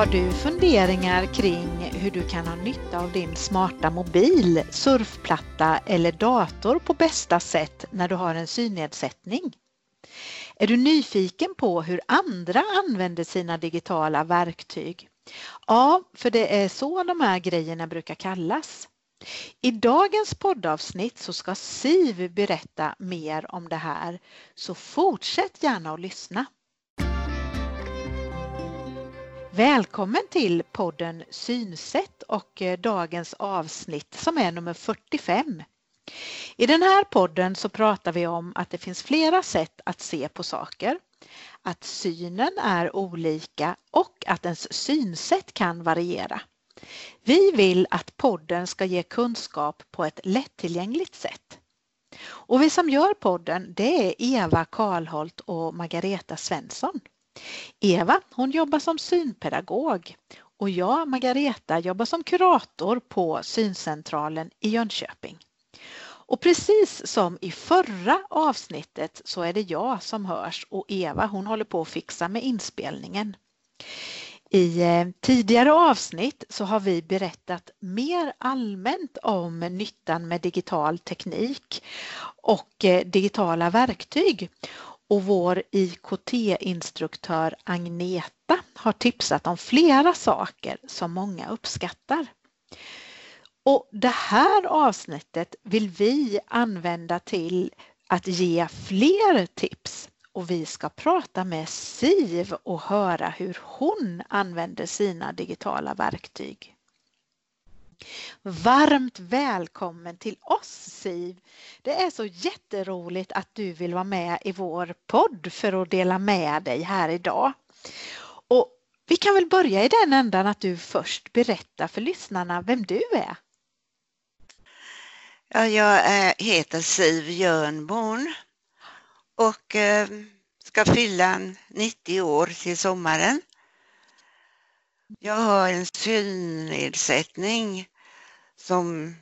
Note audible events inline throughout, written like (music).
Har du funderingar kring hur du kan ha nytta av din smarta mobil, surfplatta eller dator på bästa sätt när du har en synnedsättning? Är du nyfiken på hur andra använder sina digitala verktyg? Ja, för det är så de här grejerna brukar kallas. I dagens poddavsnitt så ska Siv berätta mer om det här, så fortsätt gärna att lyssna. Välkommen till podden Synsätt och eh, dagens avsnitt som är nummer 45. I den här podden så pratar vi om att det finns flera sätt att se på saker, att synen är olika och att ens synsätt kan variera. Vi vill att podden ska ge kunskap på ett lättillgängligt sätt. Och vi som gör podden det är Eva Karlholt och Margareta Svensson. Eva hon jobbar som synpedagog och jag, Margareta, jobbar som kurator på syncentralen i Jönköping. Och precis som i förra avsnittet så är det jag som hörs och Eva hon håller på att fixa med inspelningen. I eh, tidigare avsnitt så har vi berättat mer allmänt om nyttan med digital teknik och eh, digitala verktyg och vår IKT-instruktör Agneta har tipsat om flera saker som många uppskattar. Och det här avsnittet vill vi använda till att ge fler tips och vi ska prata med Siv och höra hur hon använder sina digitala verktyg. Varmt välkommen till oss Siv! Det är så jätteroligt att du vill vara med i vår podd för att dela med dig här idag. Och vi kan väl börja i den ändan att du först berättar för lyssnarna vem du är. Ja, jag eh, heter Siv Jörnborn och eh, ska fylla 90 år till sommaren. Jag har en synnedsättning som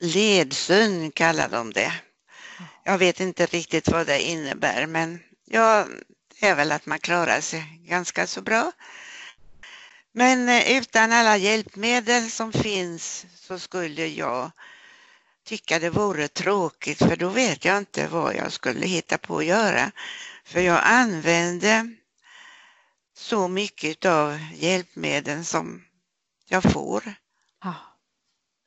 ledsyn kallar de det. Jag vet inte riktigt vad det innebär men ja, det är väl att man klarar sig ganska så bra. Men eh, utan alla hjälpmedel som finns så skulle jag tycka det vore tråkigt för då vet jag inte vad jag skulle hitta på att göra. För jag använder så mycket av hjälpmedel som jag får.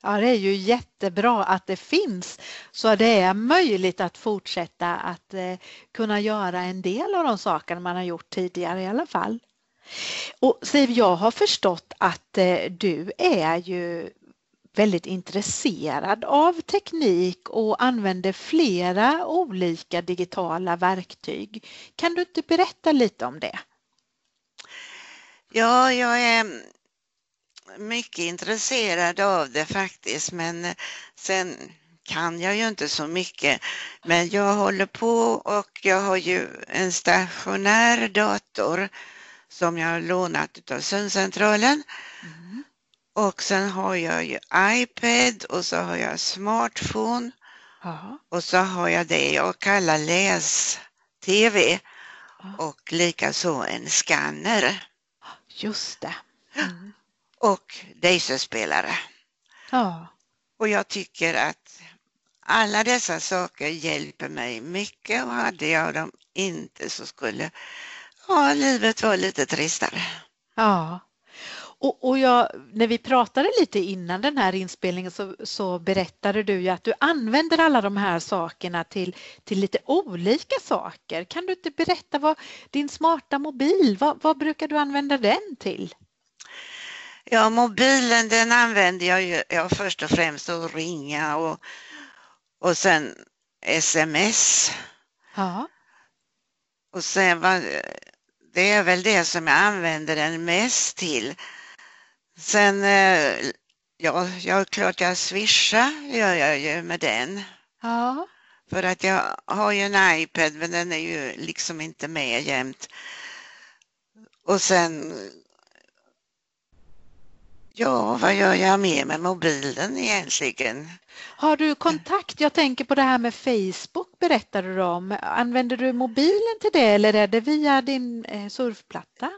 Ja. det är ju jättebra att det finns så det är möjligt att fortsätta att eh, kunna göra en del av de sakerna man har gjort tidigare i alla fall. Och Siv, jag har förstått att eh, du är ju väldigt intresserad av teknik och använder flera olika digitala verktyg. Kan du inte berätta lite om det? Ja, jag är mycket intresserad av det faktiskt men sen kan jag ju inte så mycket. Men jag håller på och jag har ju en stationär dator som jag har lånat av Syncentralen. Mm. Och sen har jag ju iPad och så har jag smartphone Aha. och så har jag det jag kallar läs-tv och likaså en skanner. Just det. Mm. Och Daisy-spelare. Ja. Och jag tycker att alla dessa saker hjälper mig mycket och hade jag dem inte så skulle ja, livet vara lite tristare. Ja. Och, och jag, när vi pratade lite innan den här inspelningen så, så, berättade du ju att du använder alla de här sakerna till, till lite olika saker. Kan du inte berätta vad din smarta mobil, vad, vad brukar du använda den till? Ja, mobilen den använder jag ju ja, först och främst att ringa och, och sen sms. Ja. Och sen vad, det är väl det som jag använder den mest till. Sen, eh, ja, ja klart jag swishar gör jag ju med den. Ja. För att jag har ju en iPad men den är ju liksom inte med jämt. Och sen, ja vad gör jag mer med mobilen egentligen? Har du kontakt? Jag tänker på det här med Facebook berättade du om. Använder du mobilen till det eller är det via din eh, surfplatta?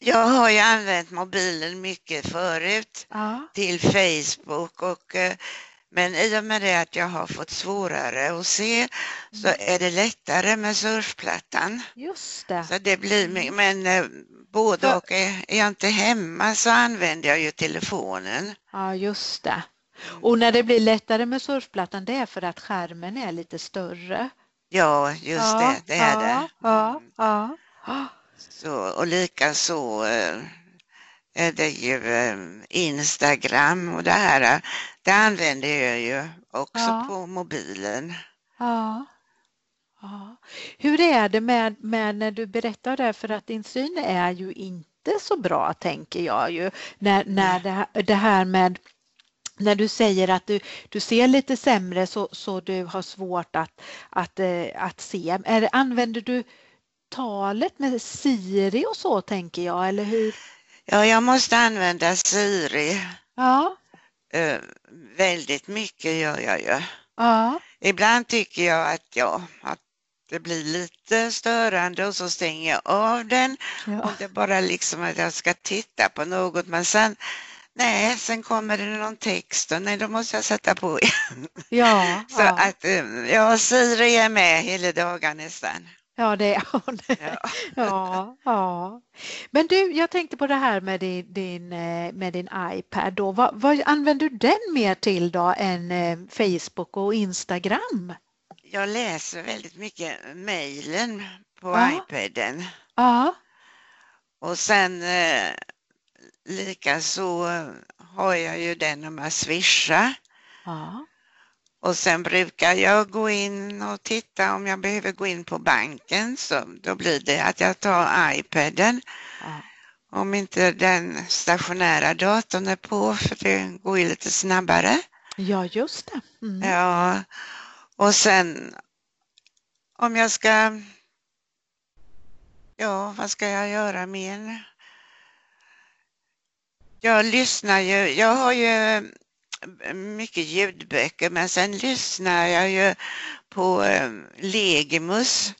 Jag har ju använt mobilen mycket förut Ja. till Facebook och eh, men i och med det att jag har fått svårare att se så är det lättare med surfplattan. Just det. Så det blir men eh, både och är jag inte hemma så använder jag ju telefonen. Ja, just det. Och när det blir lättare med surfplattan det är för att skärmen är lite större. Ja, just ja, det, det är ja, det. Ja, Mm. ja. Så, och lika så eh, är det ju eh, Instagram och det här, eh, det använder jag ju också Ja. på mobilen. Ja. Ja. Hur är det med, med när du berättar det för att din syn är ju inte så bra tänker jag ju. När, när det, här- det här med när du säger att du, du ser lite sämre så, så du har svårt att, att, eh, att se. Är, det- använder du talet med Siri och så tänker jag eller hur? Ja, jag måste använda Siri Ja, eh, väldigt mycket gör jag ju. ja, Ibland tycker jag att, ja, att det blir lite störande och så stänger jag av den ja. om det bara liksom att jag ska titta på något men sen nej, sen kommer det någon text och nej, då måste jag sätta på igen. ja, (laughs) Så ja. att eh, ja, Siri är med hela dagen nästan. Ja, det är hon. (laughs) Ja. (laughs) Ja, ja. Men du, jag tänkte på det här med din, din, eh, med din iPad. Då. Vad, vad använder du den mer till då än eh, Facebook och Instagram? Jag läser väldigt mycket mejlen på Ja. iPaden Ja, och sen eh, lika så eh, har jag ju den om jag swishar ja, och sen brukar jag gå in och titta om jag behöver gå in på banken så då blir det att jag tar iPaden ja. om inte den stationära datorn är på för det går ju lite snabbare. ja just det. Mm. Ja, och sen om jag ska, ja vad ska jag göra mer? Jag lyssnar ju, jag har ju mycket ljudböcker men sen lyssnar jag ju på eh, Legimus,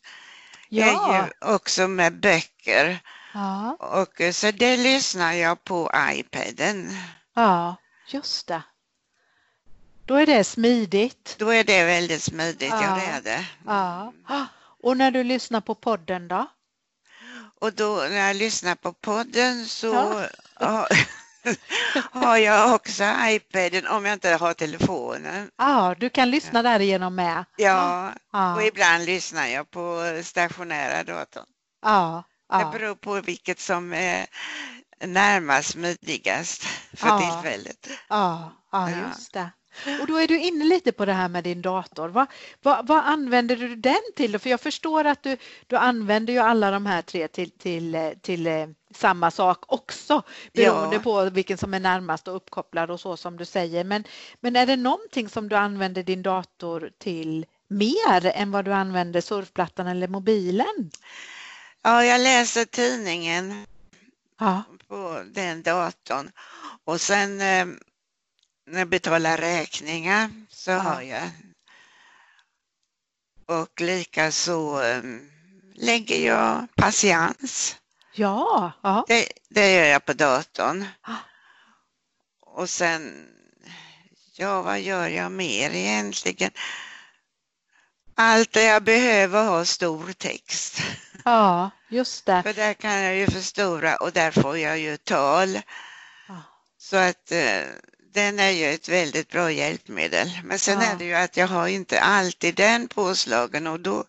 är Ja, ju också med böcker ja, och eh, så det lyssnar jag på iPaden. ja, just det. Då är det smidigt. Då är det väldigt smidigt, ja, Ja. det är det. Ja. Och när du lyssnar på podden då? Och då när jag lyssnar på podden så Ja. (laughs) har, jag också iPaden om jag inte har telefonen. Ja, du kan lyssna därigenom med. Ja, och Ja, ibland lyssnar jag på stationära datorn. ja, Det ja. beror på vilket som är närmast smidigast för Ja. tillfället. Ja, Ja. just det. Och då är du inne lite på det här med din dator. Vad, vad, vad använder du den till? För jag förstår att du, du använder ju alla de här tre till, till, till eh, samma sak också beroende Ja. på vilken som är närmast och uppkopplad och så som du säger. Men, men är det någonting som du använder din dator till mer än vad du använder surfplattan eller mobilen? Ja, jag läser tidningen Ja, på den datorn och sen eh, när jag betalar räkningar så Ja. har jag och lika så eh, lägger jag patiens. ja, ja. Det, det gör jag på datorn. Ah. Och sen, ja vad gör jag mer egentligen? Allt det jag behöver ha stor text. ja just det. För där kan jag ju förstora och där får jag ju tal. Ja. Så att eh, den är ju ett väldigt bra hjälpmedel. Men sen Ja. är det ju att jag har inte alltid den påslagen och då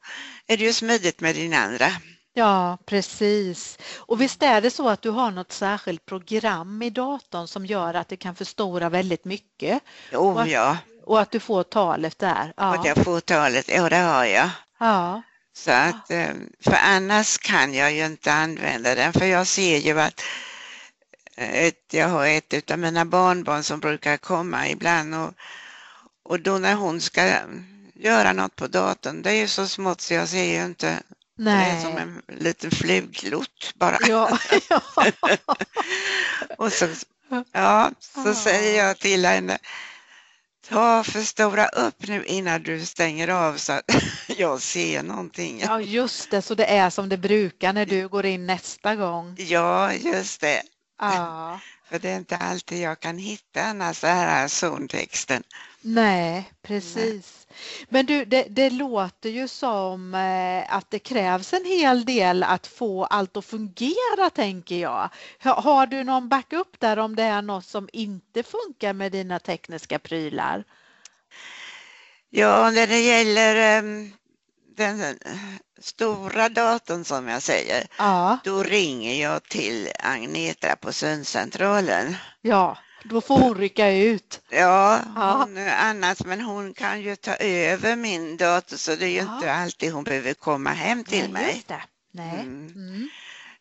är det ju smidigt med din andra. Ja, precis. Och visst är det så att du har något särskilt program i datorn som gör att det kan förstora väldigt mycket Jo, Vad- ja, och att du får talet där. och Ja, jag får talet, ja det har jag. ja, Så att, eh, för annars kan jag ju inte använda den för jag ser ju att ett, jag har ett av mina barnbarn som brukar komma ibland och, och då när hon ska göra något på datorn, det är ju så smått så jag ser ju inte, det är som nej. en liten fluglott bara. Ja, ja, (laughs) Och så, ja, så Ah. säger jag till henne, ta förstora upp nu innan du stänger av så att (laughs) jag ser någonting. Ja, just det, så det är som det brukar när du går in nästa gång. Ja, just det. Ja. (laughs) För det är inte alltid jag kan hitta annars den här zontexten. Nej, precis. Men du, det, det låter ju som eh, att det krävs en hel del att få allt att fungera, tänker jag. Har, har du någon backup där om det är något som inte funkar med dina tekniska prylar? Ja, när det gäller um, den eh, stora datorn som jag säger, Ja, då ringer jag till Agneta på Sundcentralen. ja, då får hon rycka ut. Ja, Ja. hon, annars, men hon kan ju ta över min dator så det är ju Ja. inte alltid hon behöver komma hem till Nej, mig. Nej. Mm. Mm.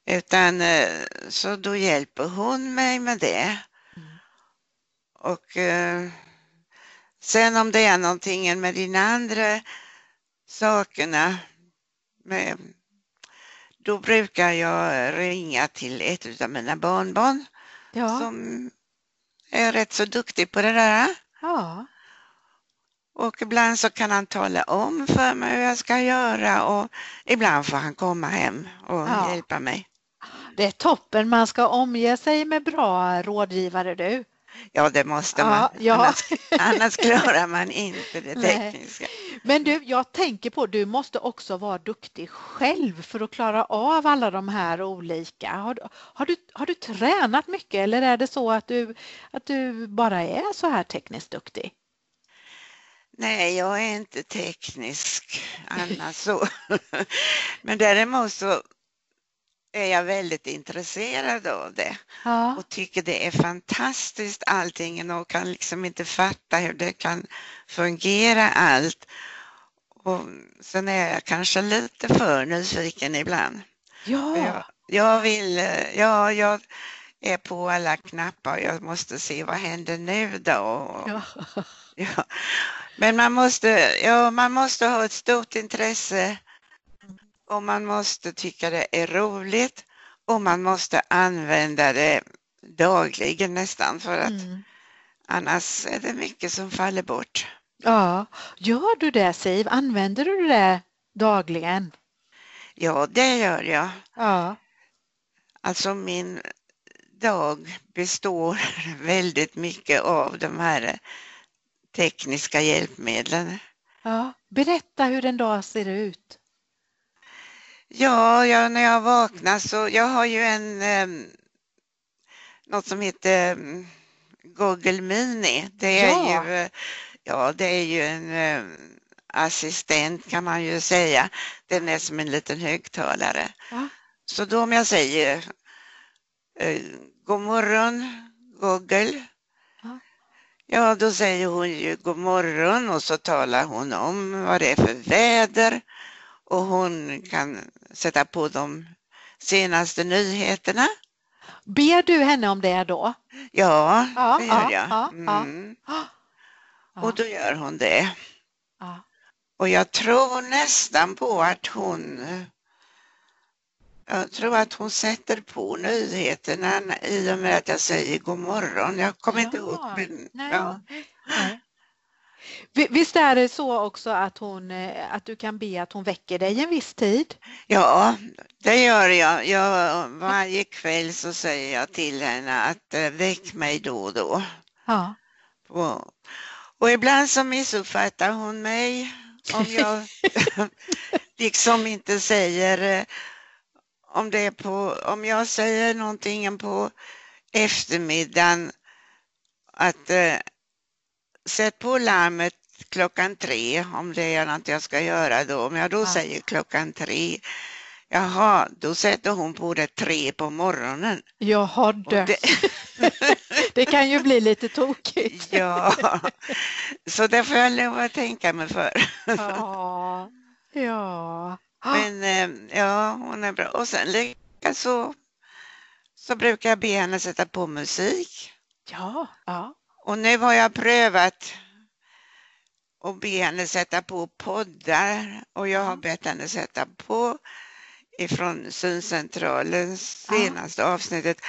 Utan eh, så då hjälper hon mig med det. Mm. Och eh, sen om det är någonting med dina andra sakerna med, då brukar jag ringa till ett av mina barnbarn Ja, som är rätt så duktig på det där. ja, Och ibland så kan han tala om för mig hur jag ska göra och ibland får han komma hem och Ja. hjälpa mig. det är toppen. Man ska omge sig med bra rådgivare du. Ja, det måste Ja, man. ja. Annars, annars klarar man inte det (laughs) Nej. tekniska. Men du, jag tänker på, du måste också vara duktig själv för att klara av alla de här olika. Har, du- har, du, har du tränat mycket eller är det så att du, att du bara är så här tekniskt duktig? Nej, jag är inte teknisk annars så. (laughs) Men däremot så är jag väldigt intresserad av det Ja, och tycker det är fantastiskt allting och kan liksom inte fatta hur det kan fungera allt. Och sen är jag kanske lite för nyfiken ibland. Jag, ja, jag vill, eh, ja, jag är på alla knappar och jag måste se vad händer nu då. Och- ja. Ja. Men man måste, ja, man måste ha ett stort intresse och man måste tycka det är roligt och man måste använda det dagligen nästan för att Mm. annars är det mycket som faller bort. ja. Gör du det Siv? Använder du det dagligen? Ja, det gör jag. Ja, Alltså min dag består (laughs) väldigt mycket av de här tekniska hjälpmedlen. ja. Berätta hur en dag ser ut. Ja, jag, när jag vaknar så, jag har ju en, eh, något som heter mm, Google Mini. Det är Ja. ju, ja det är ju en eh, assistent kan man ju säga. Den är som en liten högtalare. Ja. Så då om jag säger eh, God morgon Google. Ja. Ja, då säger hon ju god morgon och så talar hon om vad det är för väder och hon kan sätta på de senaste nyheterna. Ber du henne om det då? Ja, Ja, det gör ja, jag. ja, ja. Mm. Ja. Och då gör hon det. Och jag tror nästan på att hon jag tror att hon sätter på nyheterna i och med att jag säger god morgon. Jag kommer inte ihåg. Men, nej. Nej. Vi- Visst är det så också att, hon, eh, att du kan be att hon väcker dig en viss tid? ja, det gör jag. jag. Varje kväll så säger jag till henne att eh, väck mig då och då. Ja. Och, och ibland så missuppfattar hon mig om jag (laughs) liksom inte säger eh, om det är på, om jag säger någonting på eftermiddagen att eh, sätt på larmet klockan tre om det är något jag ska göra då. Om jag då Ja. säger klockan tre, jaha, då sätter hon på det tre på morgonen. Jag har Och dött. det, (laughs) Det kan ju bli lite tokigt. (laughs) ja, så det får jag lov att tänka mig för. Ja. Ja. Men eh, ja, hon är bra. Och sen likaså så brukar jag be henne sätta på musik. Ja. Ja. Och nu har jag prövat att be henne sätta på poddar och jag har bett henne sätta på ifrån Syncentralens Ja. senaste avsnittet.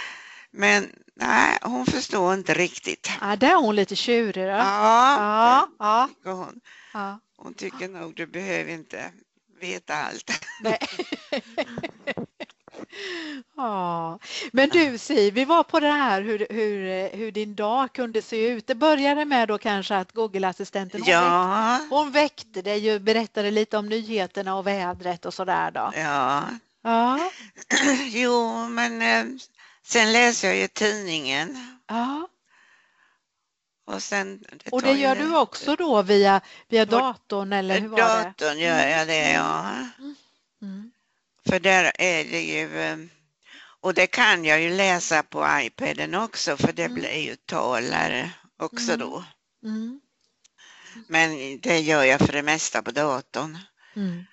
Men nej, hon förstår inte riktigt. Ja, där är hon lite tjurig då. Ja, Ja, ja, hon. ja. hon tycker nog du behöver inte veta allt. Nej. (laughs) (laughs) Ja, men du Siv, vi var på det här hur, hur, hur din dag kunde se ut. Det började med då kanske att Google-assistenten hon, väckte, Ja, hon väckte dig och berättade lite om nyheterna och vädret och sådär då. ja. Ja, (clears throat) Jo, men eh, sen läser jag ju tidningen ja. och sen... Och tar det gör du också då via, via datorn eller hur var det? Datorn gör jag det, ja. Mm. För där är det ju... eh, Och det kan jag ju läsa på iPaden också för det Mm. blir ju talare också Mm. då. Mm. Men det gör jag för det mesta på datorn. Mm.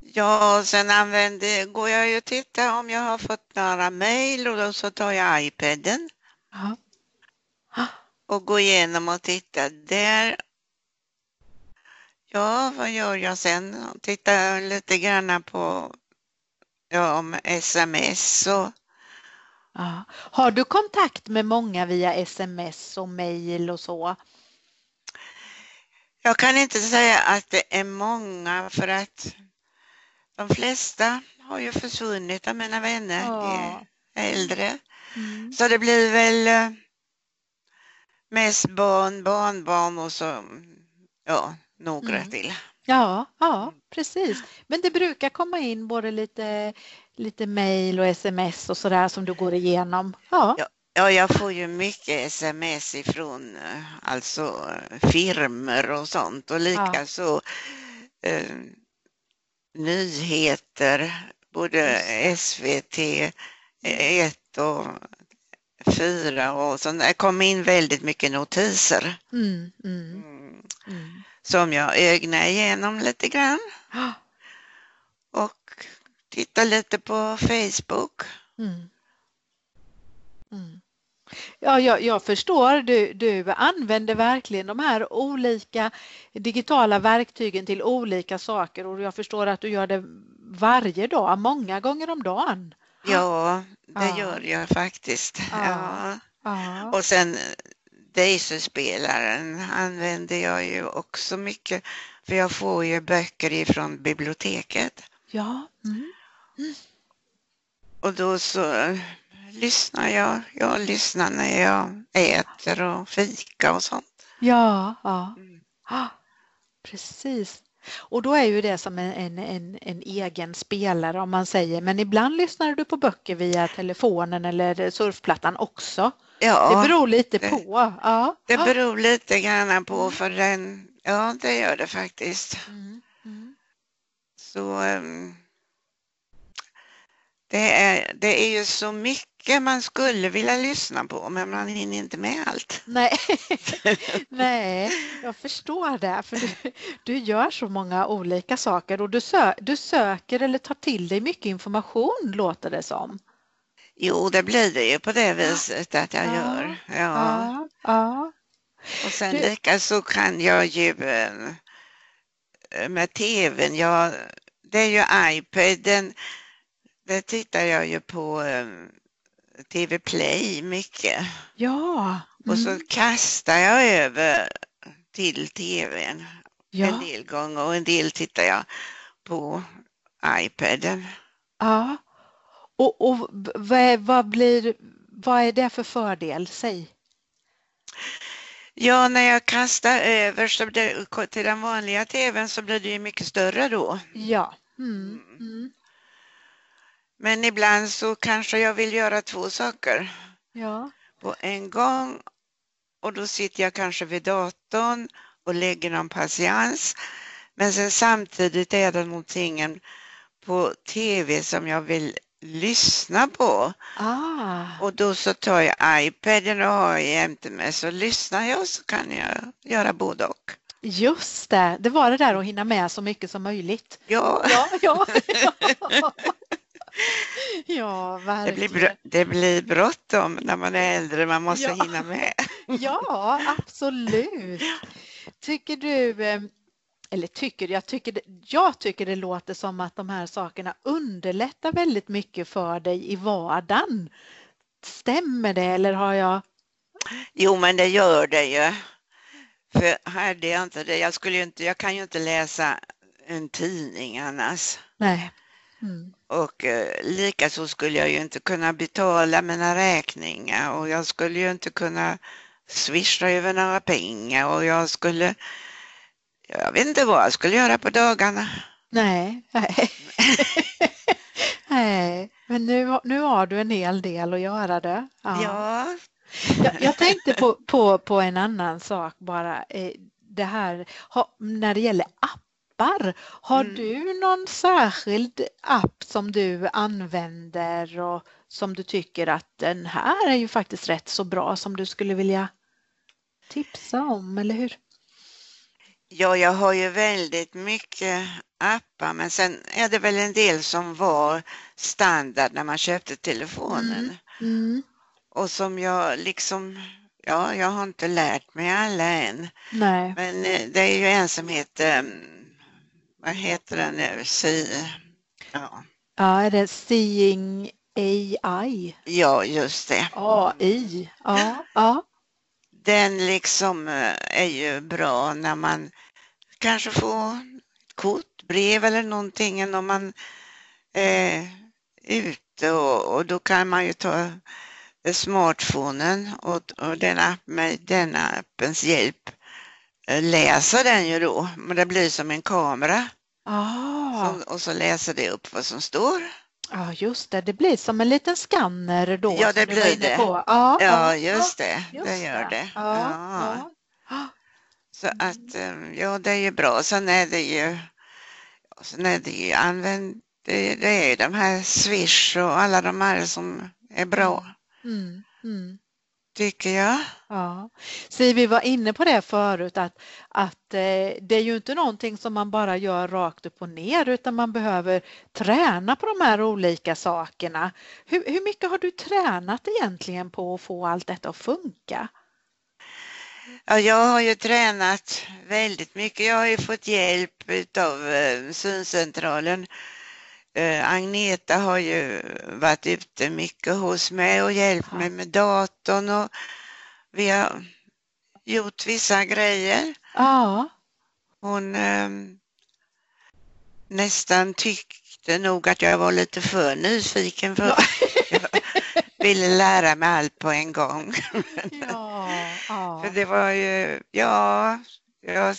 Ja, sen använder, går jag ju och tittar om jag har fått några mejl och då så tar jag iPaden Ja. Ah, (gasps) och går igenom och tittar där. Ja, vad gör jag sen? Tittar lite grann på ja, om sms och Ja. Har du kontakt med många via sms och mejl och så? jag kan inte säga att det är många för att de flesta har ju försvunnit av mina vänner, Ja. är äldre. Mm. Så det blir väl eh, mest barn, barnbarn och så ja, några Mm. till. Ja, ja, precis. Men det brukar komma in både lite, lite mejl och sms och sådär som du går igenom. Ja, Ja. Ja, jag får ju mycket sms ifrån eh, alltså firmer och sånt och likaså eh, nyheter, både SVT 1 och 4 och så det kom in väldigt mycket notiser mm, mm, mm, mm. Som jag ögnar igenom lite grann och tittar lite på Facebook. Mm. Mm. Ja, jag, jag förstår. Du, du använder verkligen de här olika digitala verktygen till olika saker och jag förstår att du gör det varje dag, många gånger om dagen. Ja, det Ja. gör jag faktiskt. Ja. Ja, Och sen Daisy-spelaren använder jag ju också mycket för jag får ju böcker ifrån biblioteket ja. Mm. och då så lyssnar jag. Jag lyssnar när jag äter och fika och sånt. ja, ja. Mm. Ah, precis. Och då är ju det som en, en, en, en egen spelare om man säger, men ibland lyssnar du på böcker via telefonen eller surfplattan också. Det Ja, beror lite det- på. Ja. det beror lite grann på för den, ja det gör det faktiskt. Mm, mm. Så ehm, det är, det är ju så mycket man skulle vilja lyssna på men man hinner inte med allt. Nej. (laughs) Nej, jag förstår det. För du, du gör så många olika saker och du, sö, du söker eller tar till dig mycket information låter det som. Jo, det blir det ju på det viset att jag Ja. gör. Ja. Ja. Och sen Du- lika så kan jag ju eh, med tvn, jag, det är ju iPaden, det tittar jag ju på eh, TV Play mycket. ja. Och så mm, kastar jag över till tvn en ja. del gånger och en del tittar jag på iPaden. Ja. Och, och vad, är, vad, blir, vad är det för fördel? Säg. Ja, när jag kastar över så det, till den vanliga tvn så blir det ju mycket större då. Ja. Mm, mm, Men ibland så kanske jag vill göra två saker ja. på en gång och då sitter jag kanske vid datorn och lägger någon patiens. Men sen samtidigt är det någonting på tv som jag vill lyssna på Ah. och då så tar jag iPaden och har jämte mig så lyssnar jag så kan jag göra både och. Just det, det var det där att hinna med så mycket som möjligt. Ja, Ja, ja. (laughs) ja, det blir, verkligen. br- det blir bråttom när man är äldre, man måste Ja. hinna med. (laughs) Ja, absolut. Tycker du, eh, eller tycker, jag tycker, jag tycker det låter som att de här sakerna underlättar väldigt mycket för dig i vardagen. Stämmer det eller har jag? Jo, men det gör det ju. För hade jag inte det, jag skulle inte, jag kan ju inte läsa en tidning annars. Nej. Mm. Och eh, likaså skulle jag ju inte kunna betala mina räkningar och jag skulle ju inte kunna swisha över några pengar och jag skulle, jag vet inte vad jag skulle göra på dagarna. Nej, nej. (laughs) nej. men nu, nu har du en hel del att göra det. Ja. ja. Jag, jag, tänkte på, på, på en annan sak bara. Eh, det här när det gäller appar. Har mm. du någon särskild app som du använder och som du tycker att den här är ju faktiskt rätt så bra som du skulle vilja tipsa om, eller hur? Ja, jag har ju väldigt mycket appar men sen är det väl en del som var standard när man köpte telefonen. Mm. Mm. Och som jag liksom, ja, jag har inte lärt mig alla än. Nej. Men eh, det är ju en som heter, mm, vad heter den nu, si, ja. Ja, är det Seeing AI? Ja, just det. AI, ja. ja den liksom eh, är ju bra när man kanske får kort, brev eller någonting om man är ute och, och då kan man ju ta smartphonen och, och den app, med den appens hjälp eh, läser den ju då, men det blir som en kamera. Ah. Så, och så läser det upp vad som står. Ja just det, det blir som en liten skanner då. Ja det blir det. Ja, ja, just det, just det gör det. Ja. Ja. Så att eh, ja det är ju bra. Sen är det ju, sen är det ju använd, det, det är de här Swish och alla de här som är bra. Mm. Mm tycker jag. Ja. Siv, vi var inne på det förut att, att eh, det är ju inte någonting som man bara gör rakt upp och ner utan man behöver träna på de här olika sakerna. Hur, hur mycket har du tränat egentligen på att få allt detta att funka? Ja, jag har ju tränat väldigt mycket. Jag har ju fått hjälp av eh, syncentralen Eh, Agneta har ju varit ute mycket hos mig och hjälpt mig med datorn och vi har gjort vissa grejer. Ja. Hon eh, nästan tyckte nog att jag var lite för nyfiken för jag ville lära mig allt på en gång. (laughs) Ja, ja. För det var ju, ja, jag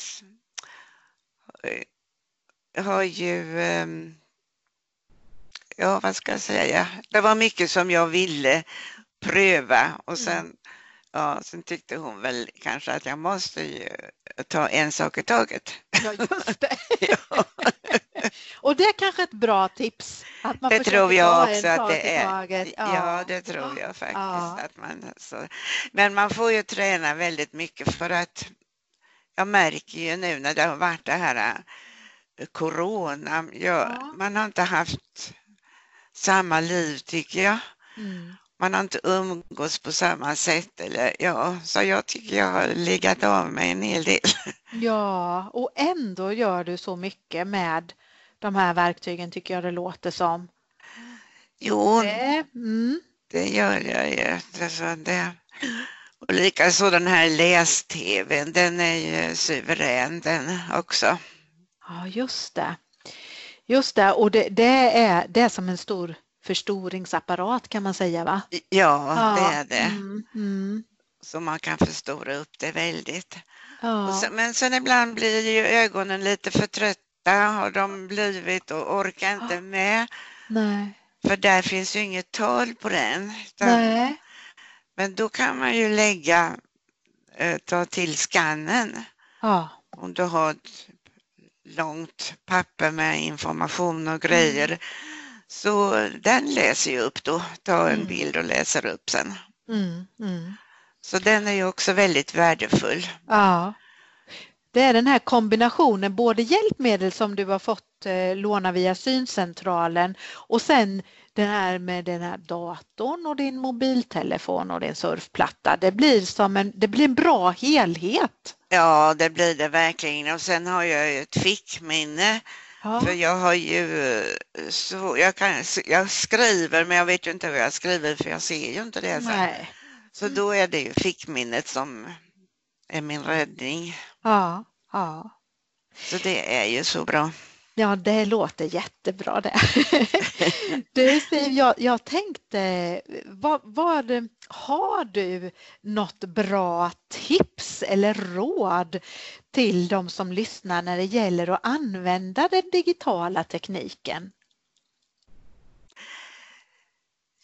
har ju um, ja vad ska jag säga, det var mycket som jag ville pröva och mm. sen, ja, sen tyckte hon väl kanske att jag måste ta en sak i taget. Ja, just det. (laughs) ja. och det är kanske ett bra tips? Att man det tror jag också att det är. Ja. ja. det tror jag faktiskt. Ja. Att man, så. Men man får ju träna väldigt mycket för att jag märker ju nu när det har varit det här eh, corona, ja, man har inte haft samma liv tycker jag. Mm. Man har inte umgås på samma sätt eller ja, så jag tycker jag har legat av mig en hel del. (laughs) Ja, och ändå gör du så mycket med de här verktygen tycker jag det låter som. Jo, det, mm. det gör jag ju. Alltså det, och likaså den här läs-tvn, den är ju suverän den också. Ja, just det. Just det, och det, det, är, det är som en stor förstoringsapparat kan man säga va? Ja, ja. det är det. Mm, mm. Så man kan förstora upp det väldigt. Ja. Sen, men sen ibland blir ju ögonen lite för trötta har de blivit och orkar inte med. Nej. För där finns ju inget tal på den. Utan, Nej. Men då kan man ju lägga, eh, ta till skannen. Ja. Om du har ett långt papper med information och grejer. Mm. Så den läser jag upp då, tar en mm. bild och läser upp sen. Mm. Så den är ju också väldigt värdefull. Ja. Det är den här kombinationen, både hjälpmedel som du har fått eh, låna via syncentralen och sen det här med den här datorn och din mobiltelefon och din surfplatta. Det blir som en, det blir en bra helhet. Ja, det blir det verkligen. Och sen har jag ju ett fickminne. Ja. För jag har ju så, jag, kan, jag skriver men jag vet ju inte vad jag skriver för jag ser ju inte det. Så, Nej. så då är det ju fickminnet som är min räddning. Ja, ja. Så det är ju så bra. Ja, det låter jättebra det. (laughs) Du Siv, jag, jag tänkte, vad, vad, har du något bra tips eller råd till de som lyssnar när det gäller att använda den digitala tekniken?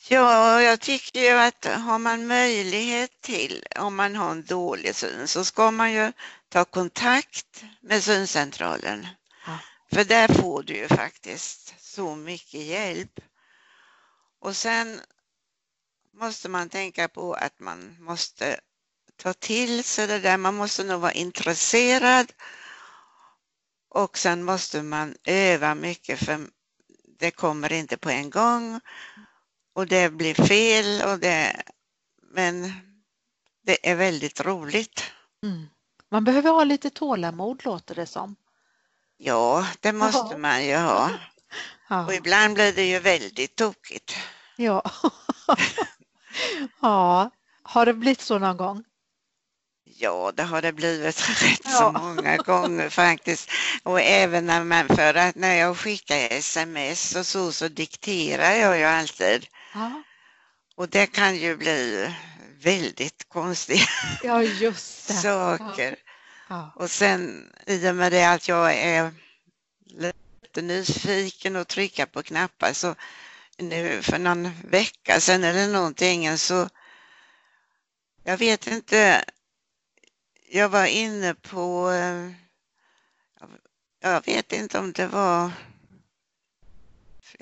Ja, jag tycker ju att har man möjlighet till, om man har en dålig syn, så ska man ju ta kontakt med syncentralen. För där får du ju faktiskt så mycket hjälp. Och sen måste man tänka på att man måste ta till sig det där, man måste nog vara intresserad och sen måste man öva mycket för det kommer inte på en gång och det blir fel och det, men det är väldigt roligt. Mm. Man behöver ha lite tålamod låter det som. Ja, det måste ja. man ju ha. Ja. Och ibland blir det ju väldigt tokigt. Ja. ja, har det blivit så någon gång? Ja, det har det blivit (laughs) rätt ja. så många gånger faktiskt. Och även när man, för att när jag skickar sms och så, så dikterar jag ju alltid. Ja. Och det kan ju bli väldigt konstiga ja, (laughs) saker. Ja. Och sen i och med det att jag är lite nyfiken och trycka på knappar så nu för någon vecka sedan eller någonting så jag vet inte, jag var inne på, eh, jag vet inte om det var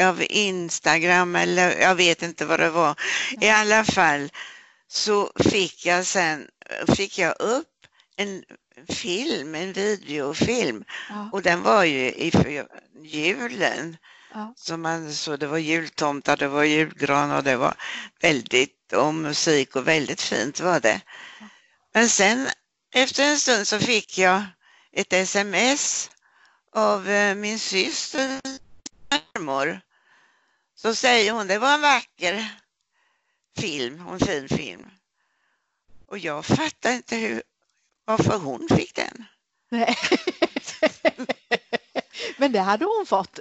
av Instagram eller jag vet inte vad det var. I alla fall så fick jag sen fick jag upp en film, en videofilm ja. och den var ju i julen. Ja. Så, man, så det var jultomtar, det var julgran och det var väldigt, och musik och väldigt fint var det. Ja. Men sen efter en stund så fick jag ett sms av eh, min syster farmor. Så säger hon, det var en vacker film, en fin film. Och jag fattar inte hur, varför hon fick den. Nej. Men det hade hon fått.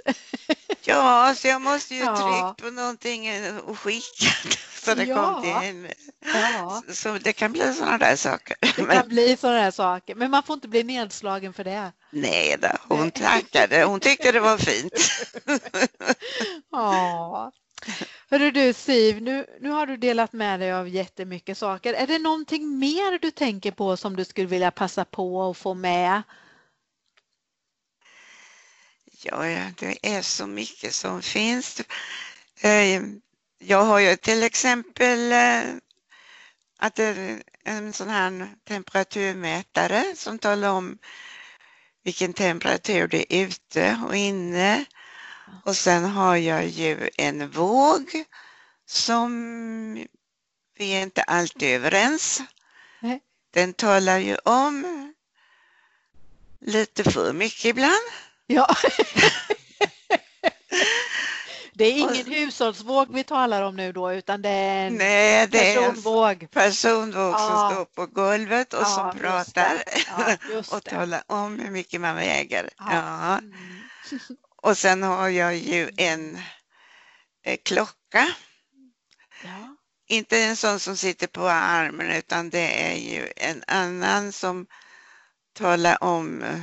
Ja, så jag måste ju ja. trycka på någonting och skicka (laughs) så det ja. kom till henne. Ja. Så det kan bli sådana där saker. Det kan men... bli sådana där saker, men man får inte bli nedslagen för det. Nej då, hon tackade. Hon tyckte det var fint. (laughs) Ja. Hörru du Siv, nu, nu har du delat med dig av jättemycket saker. Är det någonting mer du tänker på som du skulle vilja passa på att få med? Ja, det är så mycket som finns. Eh, jag har ju till exempel eh, att en sån här temperaturmätare som talar om vilken temperatur det är ute och inne. Och sen har jag ju en våg som vi är inte alltid överens. Den talar ju om lite för mycket ibland. Ja. (laughs) Det är ingen och, hushållsvåg vi talar om nu då utan det är en nej, det personvåg. Är en personvåg ja. som står på golvet och ja, som pratar ja, (laughs) och talar om hur mycket man väger. Ja. Mm. (laughs) Och sen har jag ju en eh, klocka. Inte en sån som sitter på armen utan det är ju en annan som talar om eh,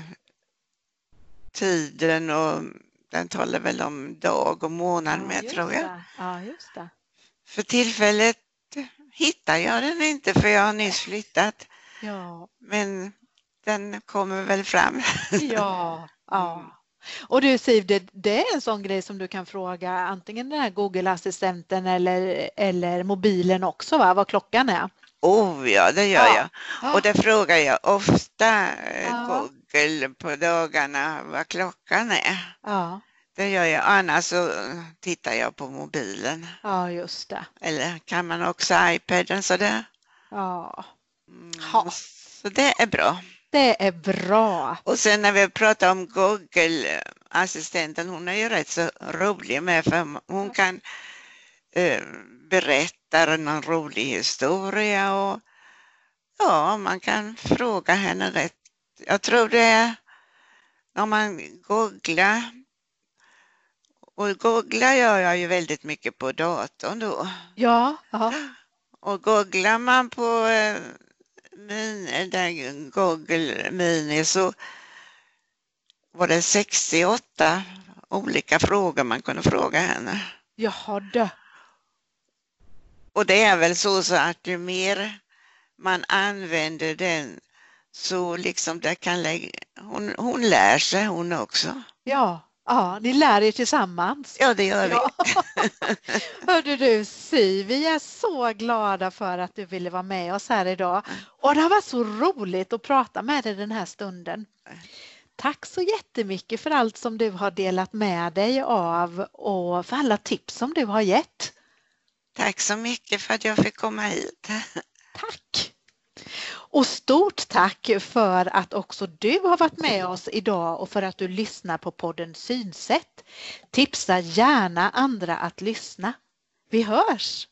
tiden och den talar väl om dag och månad ja, med tror jag. Ja, just det. För tillfället hittar jag den inte för jag har nyss flyttat. Ja. Men den kommer väl fram. Ja, ja. Och du Siv, det, det, är en sån grej som du kan fråga antingen den här Google-assistenten eller, eller mobilen också, va? vad klockan är. Oh ja, det gör ja. jag. Och det frågar jag ofta ja. Google på dagarna vad klockan är. Ja. Det gör jag, annars så tittar jag på mobilen. Ja, just det. Eller kan man också iPaden sådär. Ja. Mm, Ha. Så det är bra. Det är bra. Och sen när vi pratar om Google-assistenten, hon är ju rätt så rolig med för hon kan eh, berätta någon rolig historia och ja, man kan fråga henne rätt. Jag tror det är när man googlar och googlar gör jag ju väldigt mycket på datorn då. Ja, ja. Och googlar man på eh, min, där Google Mini så var det 68 olika frågor man kunde fråga henne. Jaha du. Och det är väl så, så att ju mer man använder den så liksom det kan lägga, hon, hon lär sig hon också. Ja, ja, ni lär er tillsammans. Ja, det gör vi. Ja. (laughs) Hörde du Siv, vi är så glada för att du ville vara med oss här idag. Och det har varit så roligt att prata med dig den här stunden. Tack så jättemycket för allt som du har delat med dig av och för alla tips som du har gett. Tack så mycket för att jag fick komma hit. Tack! Och stort tack för att också du har varit med oss idag och för att du lyssnar på podden Synsätt. Tipsa gärna andra att lyssna. Vi hörs!